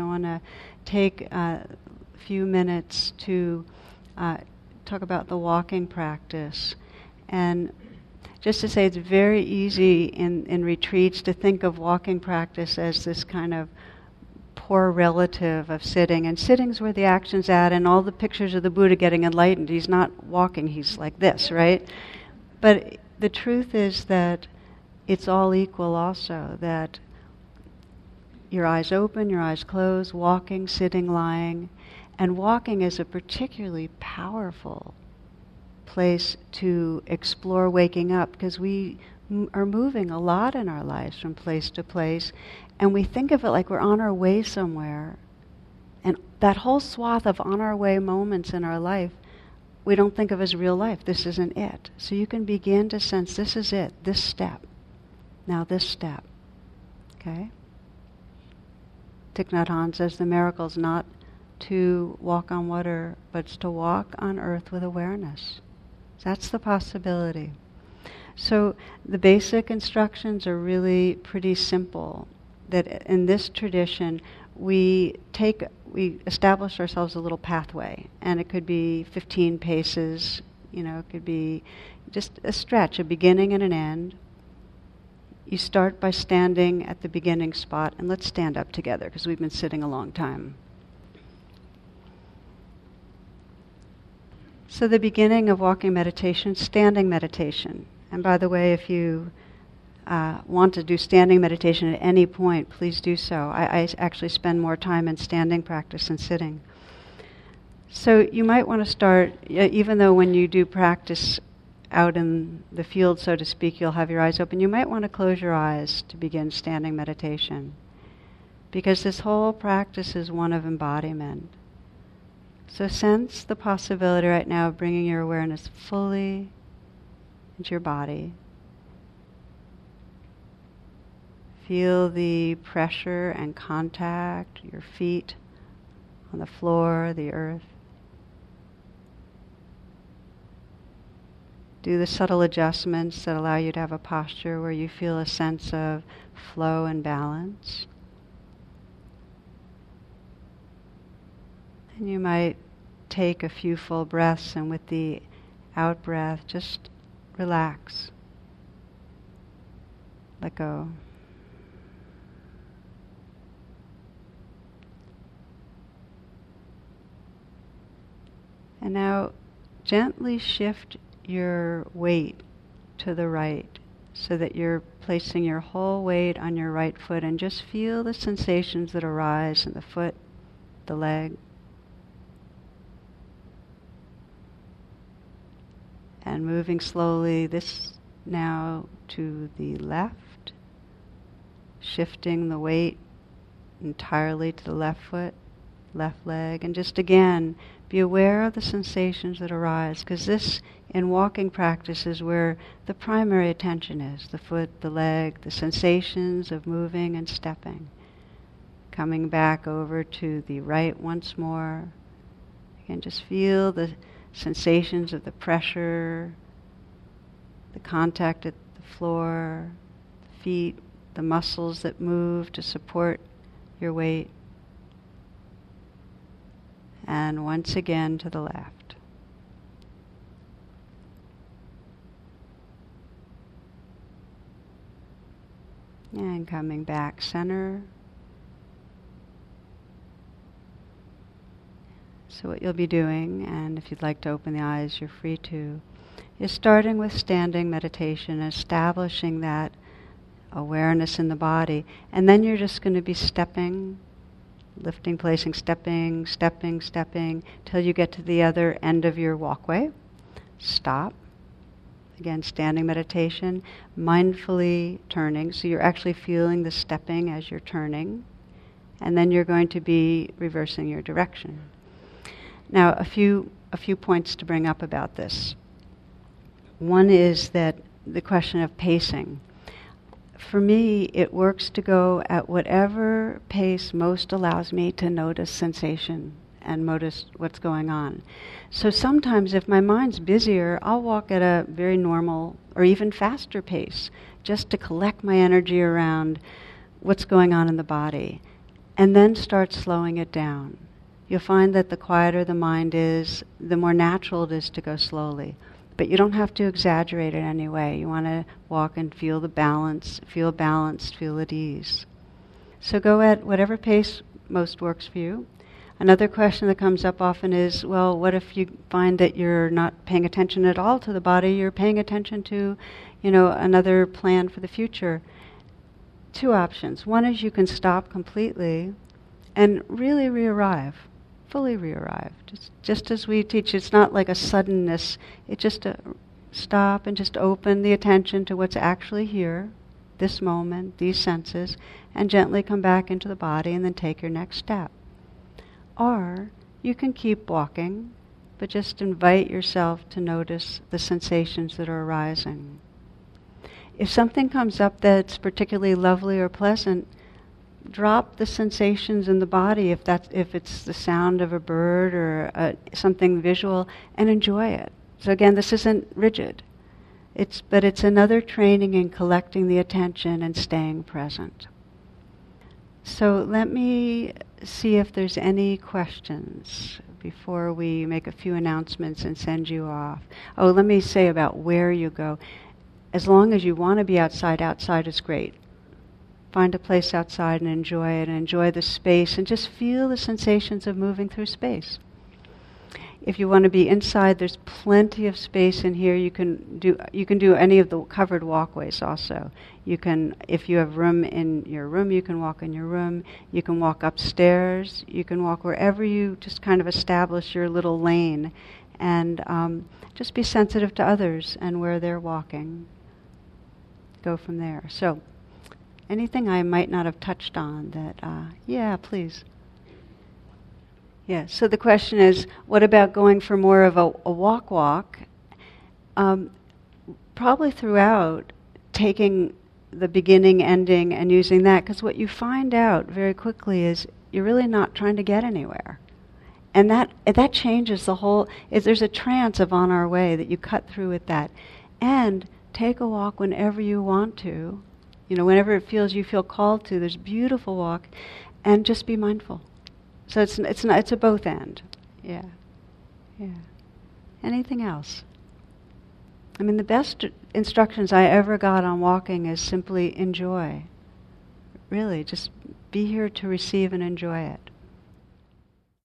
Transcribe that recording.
I want to take a few minutes to uh, talk about the walking practice. And just to say, it's very easy in, in retreats to think of walking practice as this kind of poor relative of sitting. And sitting's where the action's at, and all the pictures of the Buddha getting enlightened. He's not walking, he's like this, right? But the truth is that it's all equal also, that your eyes open, your eyes closed, walking, sitting, lying. And walking is a particularly powerful place to explore waking up because we m- are moving a lot in our lives from place to place and we think of it like we're on our way somewhere. And that whole swath of on our way moments in our life, we don't think of as real life. This isn't it. So you can begin to sense this is it, this step. Now, this step. Okay? Thich Nhat Hanh says the miracle is not to walk on water, but it's to walk on earth with awareness. That's the possibility. So the basic instructions are really pretty simple. That in this tradition, we take we establish ourselves a little pathway, and it could be 15 paces. You know, it could be just a stretch, a beginning and an end. You start by standing at the beginning spot, and let's stand up together because we've been sitting a long time. So, the beginning of walking meditation, standing meditation. And by the way, if you uh, want to do standing meditation at any point, please do so. I, I, actually spend more time in standing practice than sitting. So, you might want to start, even though when you do practice out in the field, so to speak, you'll have your eyes open, you might want to close your eyes to begin standing meditation. Because this whole practice is one of embodiment. So sense the possibility right now of bringing your awareness fully into your body. Feel the pressure and contact, your feet on the floor, the earth. Do the subtle adjustments that allow you to have a posture where you feel a sense of flow and balance. And you might take a few full breaths and with the out breath, just relax. Let go. And now gently shift your weight to the right so that you're placing your whole weight on your right foot and just feel the sensations that arise in the foot, the leg. And moving slowly, this now to the left, shifting the weight entirely to the left foot, left leg, and just again be aware of the sensations that arise, because this in walking practices where the primary attention is the foot, the leg, the sensations of moving and stepping. Coming back over to the right once more. Again, just feel the sensations of the pressure, the contact at the floor, the feet, the muscles that move to support your weight. And once again to the left. And coming back center. So, what you'll be doing, and if you'd like to open the eyes, you're free to, is starting with standing meditation, establishing that awareness in the body, and then you're just going to be stepping, lifting, placing, stepping, stepping, stepping, till you get to the other end of your walkway. Stop. Again, standing meditation, mindfully turning, so you're actually feeling the stepping as you're turning, and then you're going to be reversing your direction. Now, a few, a few points to bring up about this. One is that the question of pacing. For me, it works to go at whatever pace most allows me to notice sensation and notice what's going on. So sometimes, if my mind's busier, I'll walk at a very normal or even faster pace just to collect my energy around what's going on in the body. and then start slowing it down. You'll find that the quieter the mind is, the more natural it is to go slowly. But you don't have to exaggerate it anyway. You want to walk and feel the balance, feel balanced, feel at ease. So go at whatever pace most works for you. Another question that comes up often is well, what if you find that you're not paying attention at all to the body? You're paying attention to, you know, another plan for the future. Two options. One is you can stop completely and really re arrive, fully re arrive. Just, just as we teach, it's not like a suddenness, it's just a stop and just open the attention to what's actually here, this moment, these senses, and gently come back into the body and then take your next step. Or you can keep walking, but just invite yourself to notice the sensations that are arising. If something comes up that's particularly lovely or pleasant, drop the sensations in the body if that's if it's the sound of a bird or uh, something visual and enjoy it. So again, this isn't rigid. It's but it's another training in collecting the attention and staying present. So let me see if there's any questions before we make a few announcements and send you off. Oh, let me say about where you go. As long as you want to be outside, outside is great. Find a place outside and enjoy it and enjoy the space and just feel the sensations of moving through space. If you want to be inside, there's plenty of space in here. You can do you can do any of the covered walkways also. You can if you have room in your room, you can walk in your room. You can walk upstairs. You can walk wherever you just kind of establish your little lane, and um, just be sensitive to others and where they're walking. Go from there. So, anything I might not have touched on that? Uh, yeah, please. Yeah, so the question is what about going for more of a, a walk walk? Um, probably throughout, taking the beginning, ending, and using that, because what you find out very quickly is you're really not trying to get anywhere. And that, that changes the whole, if there's a trance of on our way that you cut through with that. And take a walk whenever you want to, you know, whenever it feels you feel called to, there's beautiful walk, and just be mindful. So it's it's not it's a both end. Yeah. Yeah. Anything else? I mean, the best instructions I ever got on walking is simply enjoy. Really, just be here to receive and enjoy it.